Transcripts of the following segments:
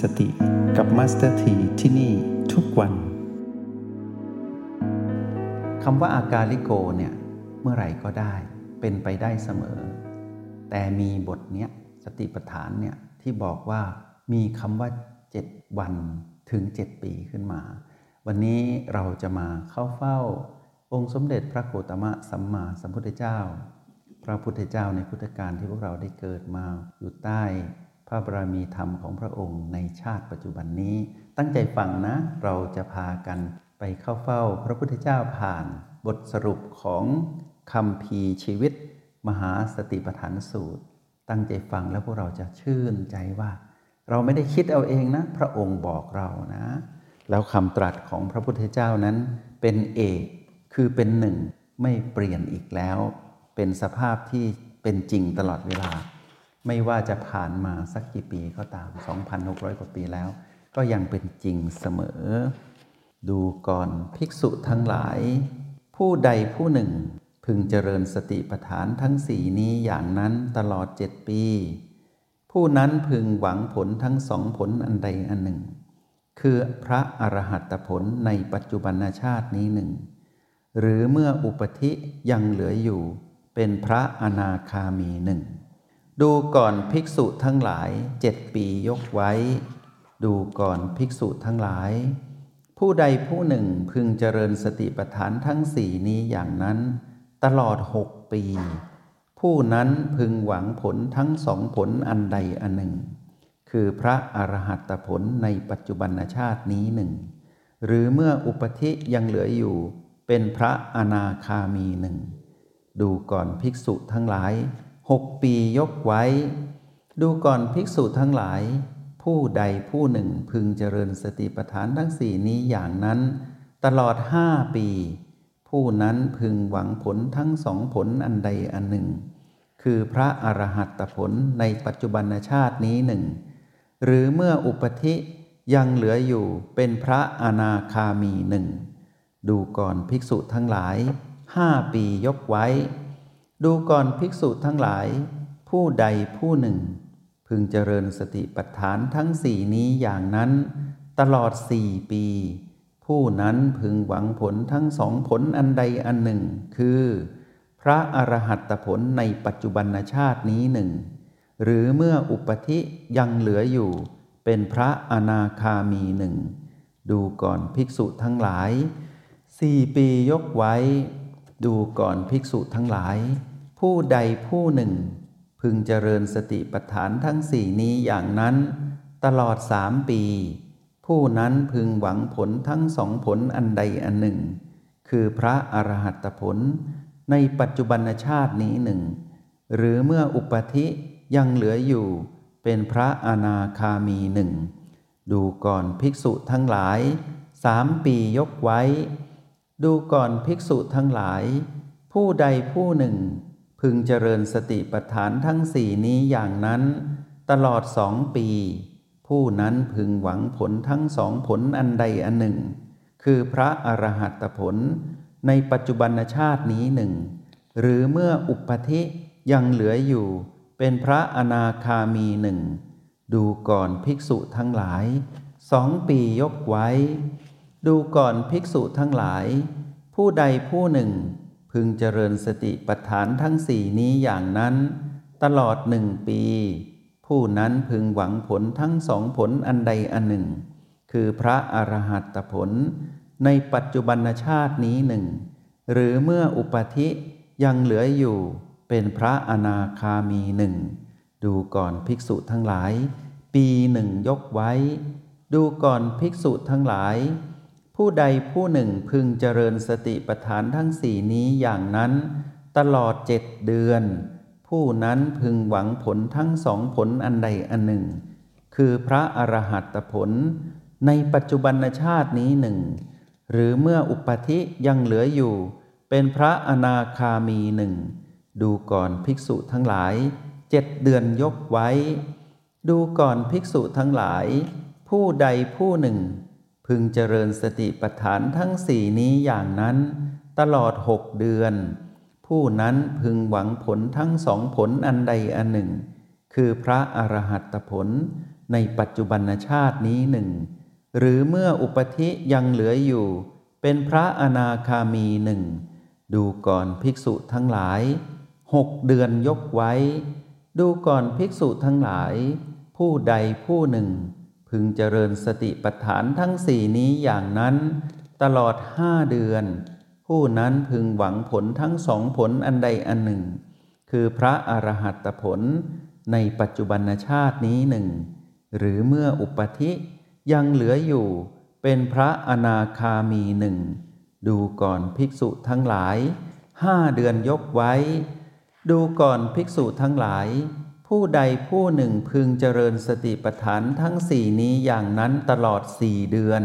สติกับ Master T ที่นี่ทุกวันคำว่าอาการลิโกเนี่ยเมื่อไหร่ก็ได้เป็นไปได้เสมอ แต่มีบทเนี้ยสติปัฏฐานเนี่ยที่บอกว่ามีคำว่า 7 วันถึง 7 ปีขึ้นมา วันนี้เราจะมาเข้าเฝ้า องค์สมเด็จพระโคตมะสัมมาสัมพุทธเจ้า พระพุทธเจ้าในพุทธกาลที่พวกเราได้เกิดมาอยู่ใต้ พระบารมีธรรมของพระองค์ในชาติปัจจุบันนี้ ตั้งใจฟังนะ เราจะพากันไปเข้าเฝ้าพระพุทธเจ้าผ่านบทสรุปของคำพีชีวิต มหาสติปัฏฐานสูตร ตั้งใจฟังแล้วพวกเราจะชื่นใจว่า เราไม่ได้คิดเอาเองนะ พระองค์บอกเรานะ แล้วคำตรัสของพระพุทธเจ้านั้นเป็นเอกคือเป็นหนึ่งไม่เปลี่ยนอีกแล้ว เป็นสภาพที่เป็นจริงตลอดเวลา ไม่ว่าจะผ่านมาสักกี่ปีก็ตาม 2,600 กว่าปีแล้ว ก็ยังเป็นจริงเสมอ ดูก่อนภิกษุทั้งหลาย ผู้ใดผู้หนึ่ง พึงเจริญสติปัฏฐานทั้งสี่นี้อย่างนั้นตลอดเจ็ดปี ผู้นั้นพึงหวังผลทั้งสองผลอันใดอันหนึ่ง คือพระอรหัตผลในปัจจุบันชาตินี้หนึ่ง หรือเมื่ออุปธิยังเหลืออยู่เป็นพระอนาคามีหนึ่ง ดูก่อนภิกษุทั้งหลายเจ็ดปียกไว้ ดูก่อนภิกษุทั้งหลาย ผู้ใดผู้หนึ่งพึงเจริญสติปัฏฐานทั้งสี่นี้อย่างนั้น ตลอดหกปี ผู้นั้นพึงหวังผลทั้งสองผลอันใดอันหนึ่ง คือพระอรหัตผลในปัจจุบันชาตินี้หนึ่ง หรือเมื่ออุปธิยังเหลืออยู่เป็นพระอนาคามีหนึ่ง ดูก่อนภิกษุทั้งหลาย หกปียกไว้ ดูก่อนภิกษุทั้งหลาย ผู้ใดผู้หนึ่งพึงเจริญสติปัฏฐานทั้งสี่นี้อย่างนั้น ตลอดห้าปี ผู้นั้นพึงหวังผลทั้งสองผลอันใดอันหนึ่ง คือพระอรหัตผลในปัจจุบันชาตินี้หนึ่ง หรือเมื่ออุปธิยังเหลืออยู่เป็นพระอนาคามีหนึ่ง ดูก่อนภิกษุทั้งหลายห้าปียกไว้ ดูก่อนภิกษุทั้งหลาย ผู้ใดผู้หนึ่ง พึงเจริญสติปัฏฐานทั้งสี่นี้อย่างนั้น ตลอดสี่ปี ผู้นั้นพึงหวังผลทั้งสองผลอันใดอันหนึ่ง คือ พระอรหัตผลในปัจจุบันชาตินี้หนึ่ง หรือเมื่ออุปธิยังเหลืออยู่ เป็นพระอนาคามีหนึ่ง ดูก่อนภิกษุทั้งหลายสี่ปียกไว้ ดูก่อนภิกษุทั้งหลาย ผู้ใดผู้หนึ่ง พึงเจริญสติปัฏฐานทั้งสี่นี้อย่างนั้น ตลอดสามปี ผู้นั้นพึงหวังผลทั้งสองผลอันใดอันหนึ่ง คือพระอรหัตผล ในปัจจุบันชาตินี้หนึ่ง หรือเมื่ออุปธิยังเหลืออยู่ เป็นพระอนาคามีหนึ่ง ดูก่อนภิกษุทั้งหลายสามปียกไว้ ดูก่อนภิกษุทั้งหลาย ผู้ใดผู้หนึ่ง พึงเจริญสติปัฏฐานทั้งสี่นี้อย่างนั้น ตลอดสองปี ผู้นั้นพึงหวังผลทั้งสองผลอันใดอันหนึ่ง คือพระอรหัตผล ในปัจจุบันชาตินี้หนึ่ง หรือเมื่ออุปธิยังเหลืออยู่ เป็นพระอนาคามีหนึ่ง ดูก่อนภิกษุทั้งหลายสองปียกไว้ ดูก่อนภิกษุทั้งหลาย ผู้ใดผู้หนึ่ง พึงเจริญสติปัฏฐานทั้งสี่นี้อย่างนั้น ตลอดหนึ่งปี ผู้นั้นพึงหวังผลทั้งสองผลอันใดอันหนึ่ง คือพระอรหัตผล ในปัจจุบันชาตินี้หนึ่ง หรือเมื่ออุปธิยังเหลืออยู่เป็นพระอนาคามีหนึ่ง ดูก่อนภิกษุทั้งหลาย ปีหนึ่งยกไว้ ดูก่อนภิกษุทั้งหลาย ผู้ใดผู้หนึ่งพึงเจริญสติปัฏฐานทั้งสี่นี้อย่างนั้น ตลอดเจ็ดเดือน ผู้นั้นพึงหวังผลทั้งสองผลอันใดอันหนึ่ง คือพระอรหัตผล ในปัจจุบันชาตินี้หนึ่ง หรือเมื่ออุปธิยังเหลืออยู่ เป็นพระอนาคามีหนึ่ง ดูก่อนภิกษุทั้งหลายเจ็ดเดือนยกไว้ ดูก่อนภิกษุทั้งหลาย ผู้ใดผู้หนึ่ง พึงเจริญสติปัฏฐานทั้งสี่นี้อย่างนั้น ตลอดหกเดือน ผู้นั้นพึงหวังผลทั้งสองผลอันใดอันหนึ่ง คือพระอรหัตผลในปัจจุบันชาตินี้หนึ่ง หรือเมื่ออุปธิยังเหลืออยู่ เป็นพระอนาคามีหนึ่ง ดูก่อนภิกษุทั้งหลายหกเดือนยกไว้ ดูก่อนภิกษุทั้งหลาย ผู้ใดผู้หนึ่ง พึงเจริญสติปัฏฐานทั้งสี่นี้อย่างนั้นตลอดห้าเดือน ผู้นั้นพึงหวังผลทั้งสองผลอันใดอันหนึ่ง คือพระอรหัตผลในปัจจุบันชาตินี้หนึ่ง หรือเมื่ออุปธิยังเหลืออยู่เป็นพระอนาคามีหนึ่ง ดูก่อนภิกษุทั้งหลายห้าเดือนยกไว้ ดูก่อนภิกษุทั้งหลาย ผู้ใดผู้หนึ่งพึงเจริญสติปัฏฐานทั้งสี่นี้อย่างนั้นตลอดสี่เดือน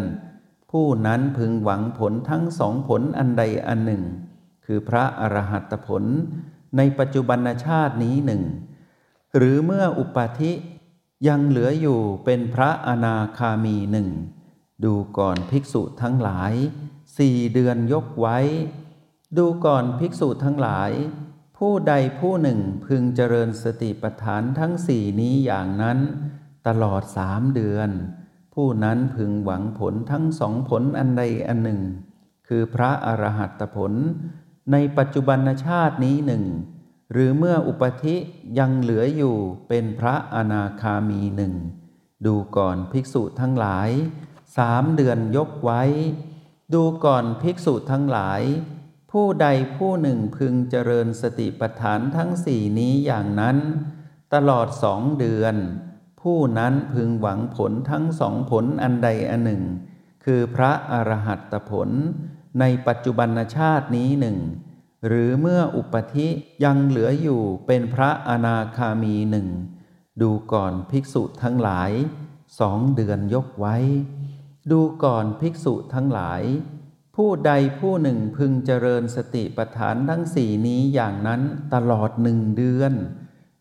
ผู้นั้นพึงหวังผลทั้งสองผลอันใดอันหนึ่ง คือพระอรหัตผล ในปัจจุบันชาตินี้หนึ่ง หรือเมื่ออุปาธิยังเหลืออยู่เป็นพระอนาคามีหนึ่ง ดูก่อนภิกษุทั้งหลายสี่เดือนยกไว้ ดูก่อนภิกษุทั้งหลาย ผู้ใดผู้หนึ่งพึงเจริญสติปัฏฐานทั้งสี่นี้อย่างนั้น ตลอดสามเดือน ผู้นั้นพึงหวังผลทั้งสองผลอันใดอันหนึ่ง คือพระอรหัตผล ในปัจจุบันชาตินี้หนึ่ง หรือเมื่ออุปธิยังเหลืออยู่เป็นพระอนาคามีหนึ่ง ดูก่อนภิกษุทั้งหลายสามเดือนยกไว้ ดูก่อนภิกษุทั้งหลาย ผู้ใดผู้หนึ่งพึงเจริญสติปัฏฐานทั้งสี่นี้อย่างนั้น ตลอดสองเดือน ผู้นั้นพึงหวังผลทั้งสองผลอันใดอันหนึ่ง คือพระอรหัตผล ในปัจจุบันชาตินี้หนึ่งหรือเมื่ออุปธิยังเหลืออยู่เป็นพระอนาคามีหนึ่งดูก่อนภิกษุทั้งหลายสองเดือนยกไว้ ดูก่อนภิกษุทั้งหลาย ผู้ใดผู้หนึ่งพึงเจริญสติปัฏฐานทั้งสี่นี้อย่างนั้นตลอดหนึ่งเดือน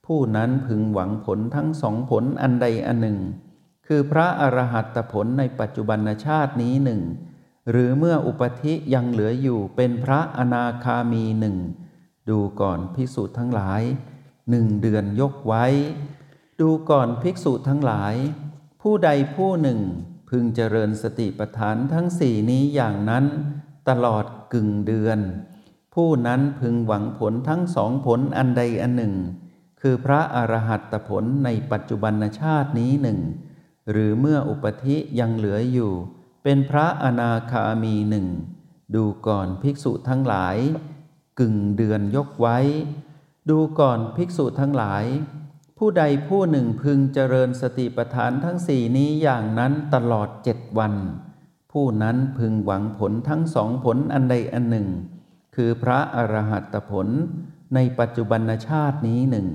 ผู้นั้นพึงหวังผลทั้งสองผลอันใดอันหนึ่ง คือพระอรหัตผลในปัจจุบันชาตินี้หนึ่งหรือเมื่ออุปธิยังเหลืออยู่เป็นพระอนาคามีหนึ่งดูก่อนภิกษุทั้งหลายหนึ่งเดือนยกไว้ ดูก่อนภิกษุทั้งหลาย ผู้ใดผู้หนึ่ง พึงเจริญสติปัฏฐานทั้งสี่นี้อย่างนั้น ตลอดกึ่งเดือน ผู้นั้นพึงหวังผลทั้งสองผลอันใดอันหนึ่ง คือพระอรหัตผลในปัจจุบันชาตินี้หนึ่ง หรือเมื่ออุปธิยังเหลืออยู่ เป็นพระอนาคามีหนึ่ง ดูก่อนภิกษุทั้งหลาย กึ่งเดือนยกไว้ ดูก่อนภิกษุทั้งหลาย ผู้ใดผู้หนึ่งพึงเจริญสติปัฏฐานทั้งสี่นี้อย่างนั้นตลอดเจ็ดวัน ผู้นั้นพึงหวังผลทั้งสองผลอันใดอันหนึ่ง คือพระอรหัตผลในปัจจุบันชาตินี้หนึ่ง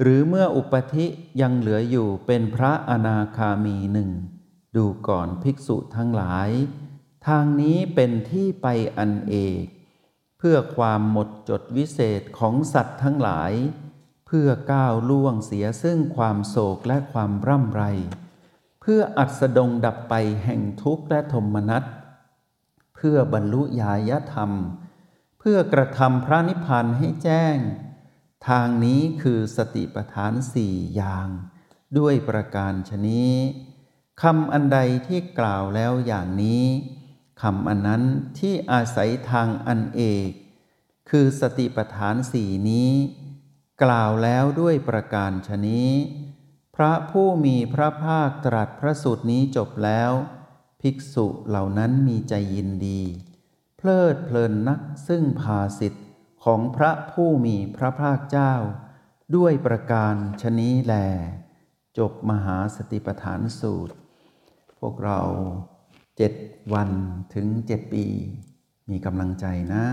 หรือเมื่ออุปธิยังเหลืออยู่เป็นพระอนาคามีหนึ่ง ดูก่อนภิกษุทั้งหลาย ทางนี้เป็นที่ไปอันเอก เพื่อความหมดจดวิเศษของสัตว์ทั้งหลาย เพื่อก้าวล่วงเสียซึ่งความโศกและความร่ำไร เพื่ออัดสดงดับไปแห่งทุกข์และโทมนัสเพื่อบรรลุญายธรรม เพื่อกระทำพระนิพพานให้แจ้ง ทางนี้คือสติปัฏฐานสี่อย่าง ด้วยประการชนี้คำอันใดที่กล่าวแล้วอย่างนี้คำอันนั้นที่อาศัยทางอันเอก คือสติปัฏฐานสี่นี้ กล่าวแล้วด้วยประการชนี้ พระผู้มีพระภาคตรัสพระสูตรนี้จบแล้ว ภิกษุเหล่านั้นมีใจยินดี เพลิดเพลินนักซึ่งภาสิทธิ์ของพระผู้มีพระภาคเจ้า ด้วยประการชนี้แล จบมหาสติปฐานสูตร พวกเราเจ็ดวันถึงเจ็ดปี มีกำลังใจนะ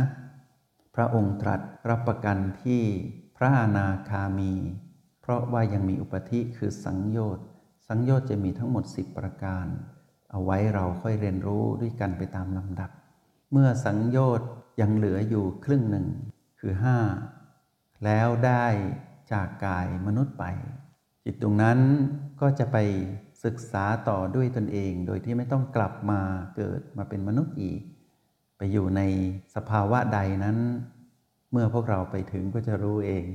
พระองค์ตรัสรับประกันที่ พระอนาคามี เพราะว่ายังมีอุปธิคือสังโยชน์สังโยชน์จะมีทั้งหมด 10 ประการ เอาไว้เราค่อยเรียนรู้ด้วยกันไปตามลำดับ เมื่อสังโยชน์ยังเหลืออยู่ครึ่งหนึ่งคือห้าแล้วได้จากกายมนุษย์ไป จิตตรงนั้นก็จะไปศึกษาต่อด้วยตนเอง โดยที่ไม่ต้องกลับมาเกิดมาเป็นมนุษย์อีก ไปอยู่ในสภาวะใดนั้น เมื่อพวกเราไปถึงก็จะรู้เอง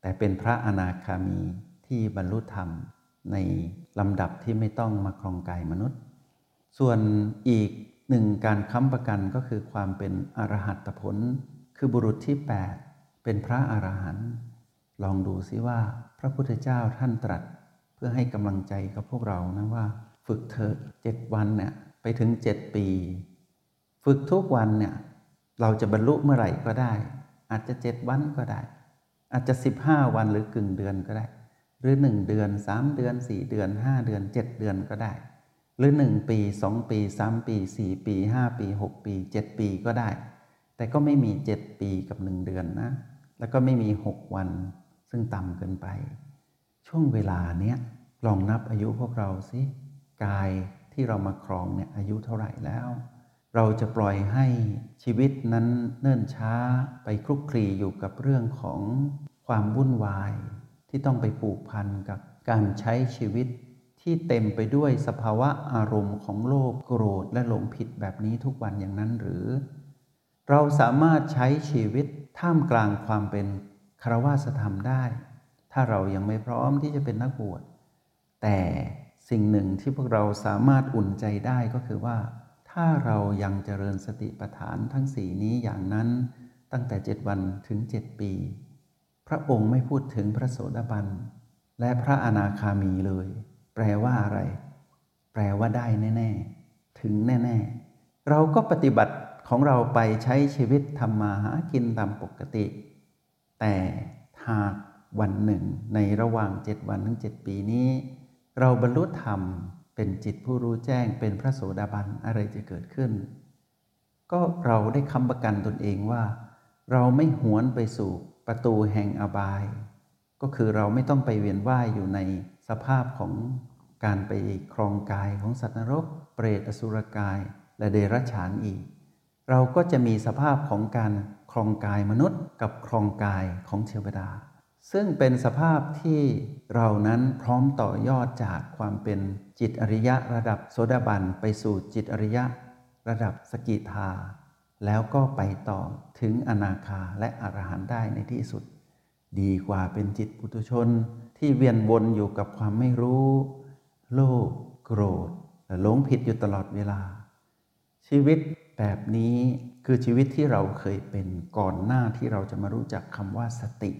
แต่เป็นพระอนาคามีที่บรรลุธรรมในลำดับที่ไม่ต้องมาครองกายมนุษย์ ส่วนอีกหนึ่งการค้ำประกันก็คือความเป็นอรหัตผล คือบุรุษที่ 8 เป็นพระอรหันต์ลองดูซิว่าพระพุทธเจ้าท่านตรัส เพื่อให้กำลังใจกับพวกเรานะว่า ฝึกเถอะเจ็ดวันเนี่ยไปถึงเจ็ดปี ฝึกทุกวันเนี่ย เราจะบรรลุเมื่อไหร่ก็ได้ อาจจะเจ็ดวันก็ได้ อาจจะสิบห้าวันหรือกึ่งเดือนก็ได้ หรือหนึ่งเดือนสามเดือนสี่เดือนห้าเดือนเจ็ดเดือนก็ได้ หรือหนึ่งปีสองปีสามปีสี่ปีห้าปีหกปีเจ็ดปีก็ได้ แต่ก็ไม่มีเจ็ดปีกับหนึ่งเดือนนะ แล้วก็ไม่มีหกวัน ซึ่งต่ำเกินไป ช่วงเวลาเนี้ยลองนับอายุพวกเราสิกายที่เรามาครองเนี่ยอายุเท่าไหร่แล้ว เราจะปล่อยให้ชีวิตนั้นเนิ่นช้าไปคลุกคลีอยู่กับเรื่องของความวุ่นวาย ที่ต้องไปผูกพันกับการใช้ชีวิตที่เต็มไปด้วยสภาวะอารมณ์ของโลภโกรธและหลงผิดแบบนี้ทุกวันอย่างนั้นหรือ เราสามารถใช้ชีวิตท่ามกลางความเป็นคารวาสธรรมได้ ถ้าเรายังไม่พร้อมที่จะเป็นนักบวชแต่สิ่งหนึ่งที่พวกเราสามารถอุ่นใจได้ก็คือว่า ถ้าเรายังเจริญสติปัฏฐานทั้งสี่นี้อย่างนั้นตั้งแต่เจ็ดวันถึงเจ็ดปี พระองค์ไม่พูดถึงพระโสดาบัน และพระอนาคามีเลย แปลว่าอะไร แปลว่าได้แน่ ๆ ถึงแน่ ๆ เราก็ปฏิบัติของเราไปใช้ชีวิตทำมาหากินตามปกติ แต่หากวันหนึ่งในระหว่างเจ็ดวันถึงเจ็ดปีนี้ เราบรรลุธรรม เป็นจิตผู้รู้แจ้งเป็นพระโสดาบันอะไรจะเกิดขึ้น ก็เราได้คำประกันตนเองว่า เราไม่หวนไปสู่ประตูแห่งอบาย ก็คือเราไม่ต้องไปเวียนว่ายอยู่ในสภาพของการไปครองกายของสัตว์นรก เปรตอสุรกาย และเดรัจฉานอีก เราก็จะมีสภาพของการครองกายมนุษย์กับครองกายของเทวดา ซึ่งเป็นสภาพที่เรานั้นพร้อมต่อยอดจากความเป็นจิตอริยะระดับโสดาบันไปสู่จิตอริยะระดับสกิทา แล้วก็ไปต่อถึงอนาคาและอรหันต์ได้ในที่สุด ดีกว่าเป็นจิตปุถุชนที่เวียนวนอยู่กับความไม่รู้ โลภโกรธและหลงผิดอยู่ตลอดเวลา ชีวิตแบบนี้คือชีวิตที่เราเคยเป็นก่อนหน้าที่เราจะมารู้จักคำว่าสติ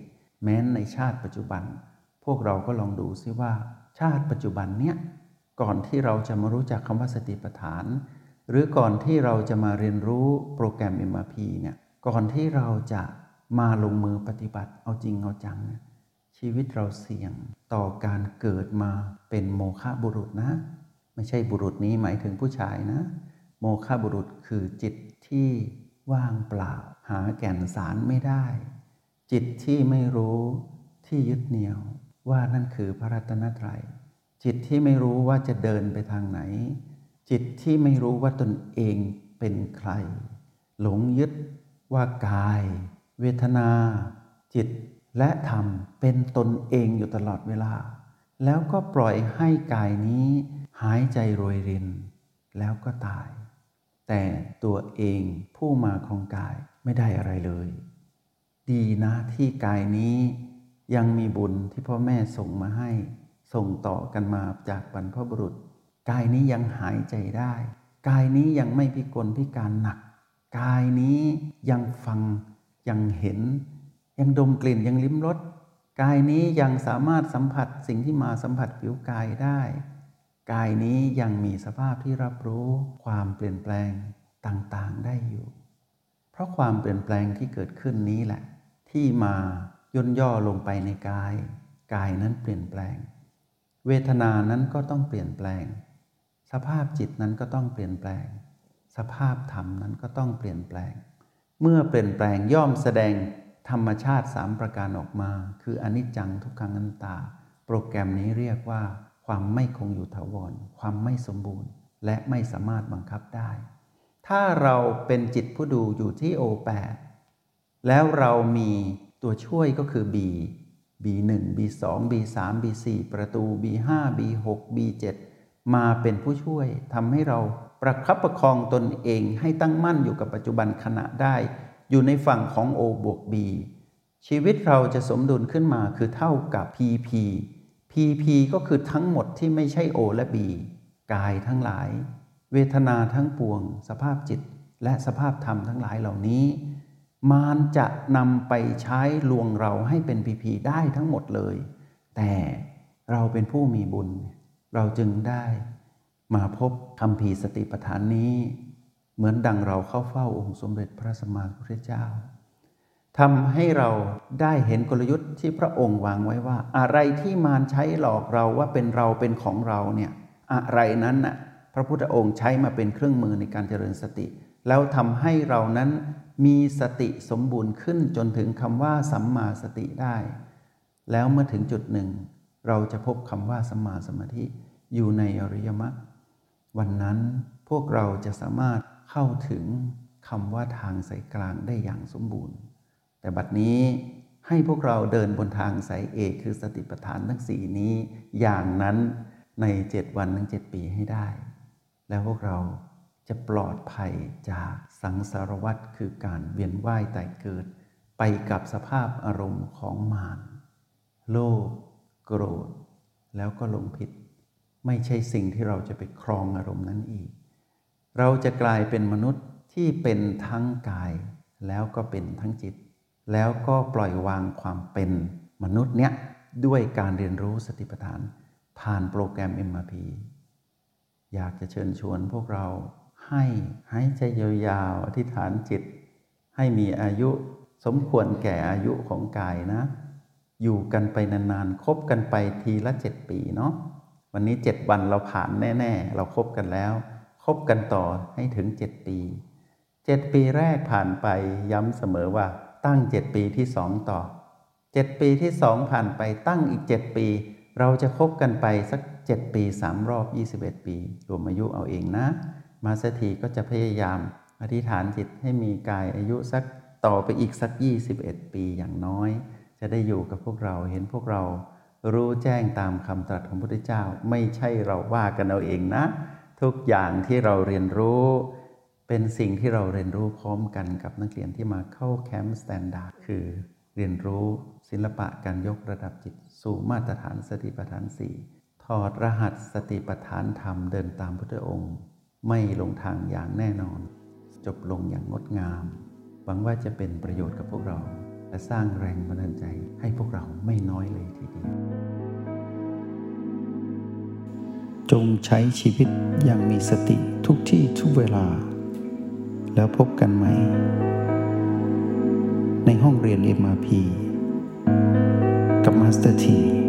แม้นในชาติปัจจุบัน พวกเราก็ลองดูซิว่า ชาติปัจจุบันเนี้ยก่อนที่เราจะมารู้จักคำว่าสติปัฏฐาน หรือก่อนที่เราจะมาเรียนรู้โปรแกรม MRP เนี่ยก่อนที่เราจะมาลงมือปฏิบัติเอาจริงเอาจังเนี่ยชีวิตเราเสี่ยงต่อการเกิดมาเป็นโมฆะบุรุษนะ ไม่ใช่บุรุษนี้หมายถึงผู้ชายนะ โมฆะบุรุษคือจิตที่ว่างเปล่า หาแก่นสารไม่ได้ จิตที่ไม่รู้ที่ยึดเหนี่ยวว่านั่นคือพระรัตนตรัย จิตที่ไม่รู้ว่าจะเดินไปทางไหน จิตที่ไม่รู้ว่าตนเองเป็นใคร หลงยึดว่ากาย เวทนา จิตและธรรมเป็นตนเองอยู่ตลอดเวลา แล้วก็ปล่อยให้กายนี้หายใจโรยริน แล้วก็ตาย แต่ตัวเองผู้มาครองกายไม่ได้อะไรเลย ดีนะที่กายนี้ยังมีบุญที่พ่อแม่ส่งมาให้ ส่งต่อกันมาจากบรรพบุรุษ กายนี้ยังหายใจได้ กายนี้ยังไม่พิกลพิการหนัก กายนี้ยังฟังยังเห็น ยังดมกลิ่นยังลิ้มรสกายนี้ยังสามารถสัมผัสสิ่งที่มาสัมผัสผิวกายได้ กายนี้ยังมีสภาพที่รับรู้ความเปลี่ยนแปลงต่างๆได้อยู่ เพราะความเปลี่ยนแปลงที่เกิดขึ้นนี้แหละ ที่มาย่นย่อลงไปในกาย กายนั้นเปลี่ยนแปลง เวทนานั้นก็ต้องเปลี่ยนแปลง สภาพจิตนั้นก็ต้องเปลี่ยนแปลง สภาพธรรมนั้นก็ต้องเปลี่ยนแปลง เมื่อเปลี่ยนแปลงย่อมแสดงธรรมชาติสามประการออกมา คืออนิจจังทุกขังอนัตตา โปรแกรมนี้เรียกว่า ความไม่คงอยู่ถาวร ความไม่สมบูรณ์ และไม่สามารถบังคับได้ ถ้าเราเป็นจิตผู้ดูอยู่ที่โอแปด แล้วเรามีตัวช่วยก็คือ B B1 B2 B3 B4 ประตู B5 B6 B7 มาเป็นผู้ช่วยทำให้เราประคับประคองตนเองให้ตั้งมั่นอยู่กับปัจจุบันขณะได้ อยู่ในฝั่งของ O บวก B ชีวิตเราจะสมดุลขึ้นมาคือเท่ากับ PP P PP ก็คือทั้งหมดที่ไม่ใช่ O และ B กายทั้งหลาย เวทนาทั้งปวง สภาพจิต และสภาพธรรมทั้งหลายเหล่านี้ มารจะนำไปใช้ลวงเราให้เป็นพีพีได้ทั้งหมดเลย แต่เราเป็นผู้มีบุญ เราจึงได้มาพบคำพีสติปัฏฐานนี้ เหมือนดังเราเข้าเฝ้าองค์สมเด็จพระสัมมาสัมพุทธเจ้าทำให้เราได้เห็นกลยุทธ์ที่พระองค์วางไว้ว่า อะไรที่มารใช้หลอกเราว่าเป็นเราเป็นของเราเนี่ยอะไรนั้นน่ะพระพุทธองค์ใช้มาเป็นเครื่องมือในการเจริญสติ แล้วทำให้เรานั้น มีสติสมบูรณ์ขึ้นจนถึงคำว่าสัมมาสติได้ แล้วเมื่อถึงจุดหนึ่ง เราจะพบคำว่าสัมมาสมาธิอยู่ในอริยมรรควันนั้นพวกเราจะสามารถเข้าถึงคำว่าทางสายกลางได้อย่างสมบูรณ์ แต่บัดนี้ให้พวกเราเดินบนทางสายเอกคือสติปัฏฐานทั้งสี่นี้อย่างนั้นในเจ็ดวันถึงเจ็ดปีให้ได้ แล้วพวกเรา จะปลอดภัยจากสังสารวัฏคือการเวียนว่ายตายเกิด ไปกับสภาพอารมณ์ของมารโลภโกรธ แล้วก็ลงผิด ไม่ใช่สิ่งที่เราจะไปครองอารมณ์นั้นอีก เราจะกลายเป็นมนุษย์ที่เป็นทั้งกาย แล้วก็เป็นทั้งจิต แล้วก็ปล่อยวางความเป็นมนุษย์เนี้ยด้วยการเรียนรู้สติปัฏฐาน ผ่านโปรแกรม MRP อยากจะเชิญชวนพวกเรา ให้หายใจยาวๆอธิษฐานจิต ให้มีอายุสมควรแก่อายุของกายนะ อยู่กันไปนานๆคบกันไปทีละเจ็ดปีเนาะวันนี้เจ็ดวันเราผ่านแน่ ๆ เราครบกันแล้วคบกันต่อให้ถึงเจ็ดปีเจ็ดปีแรกผ่านไปย้ำเสมอว่าตั้งเจ็ดปีที่สองต่อเจ็ดปีที่สองผ่านไปตั้งอีกเจ็ดปี เราจะคบกันไปสัก7ปี3รอบ21ปี รวมอายุเอาเองนะ มาสถีก็จะพยายามอธิษฐานจิตให้มีกายอายุสักต่อไปอีกสัก 21 ปีอย่างน้อย จะได้อยู่กับพวกเราเห็นพวกเรารู้แจ้งตามคำตรัสของพระพุทธเจ้า ไม่ใช่เราว่ากันเอาเองนะ ทุกอย่างที่เราเรียนรู้ เป็นสิ่งที่เราเรียนรู้พร้อมกันกับนักเรียนที่มาเข้าแคมป์ standard คือเรียนรู้ศิลปะการยกระดับจิต สู่มาตรฐานสติปัฏฐานสี่ถอดรหัสสติปัฏฐานธรรมเดินตามพุทธองค์ ไม่หลงทางอย่างแน่นอน จบลงอย่างงดงาม หวังว่าจะเป็นประโยชน์กับพวกเรา และสร้างแรงบันดาลใจให้พวกเราไม่น้อยเลยทีเดียว จงใช้ชีวิตอย่างมีสติทุกที่ทุกเวลา แล้วพบกันใหม่ ในห้องเรียน MRP กับ Master T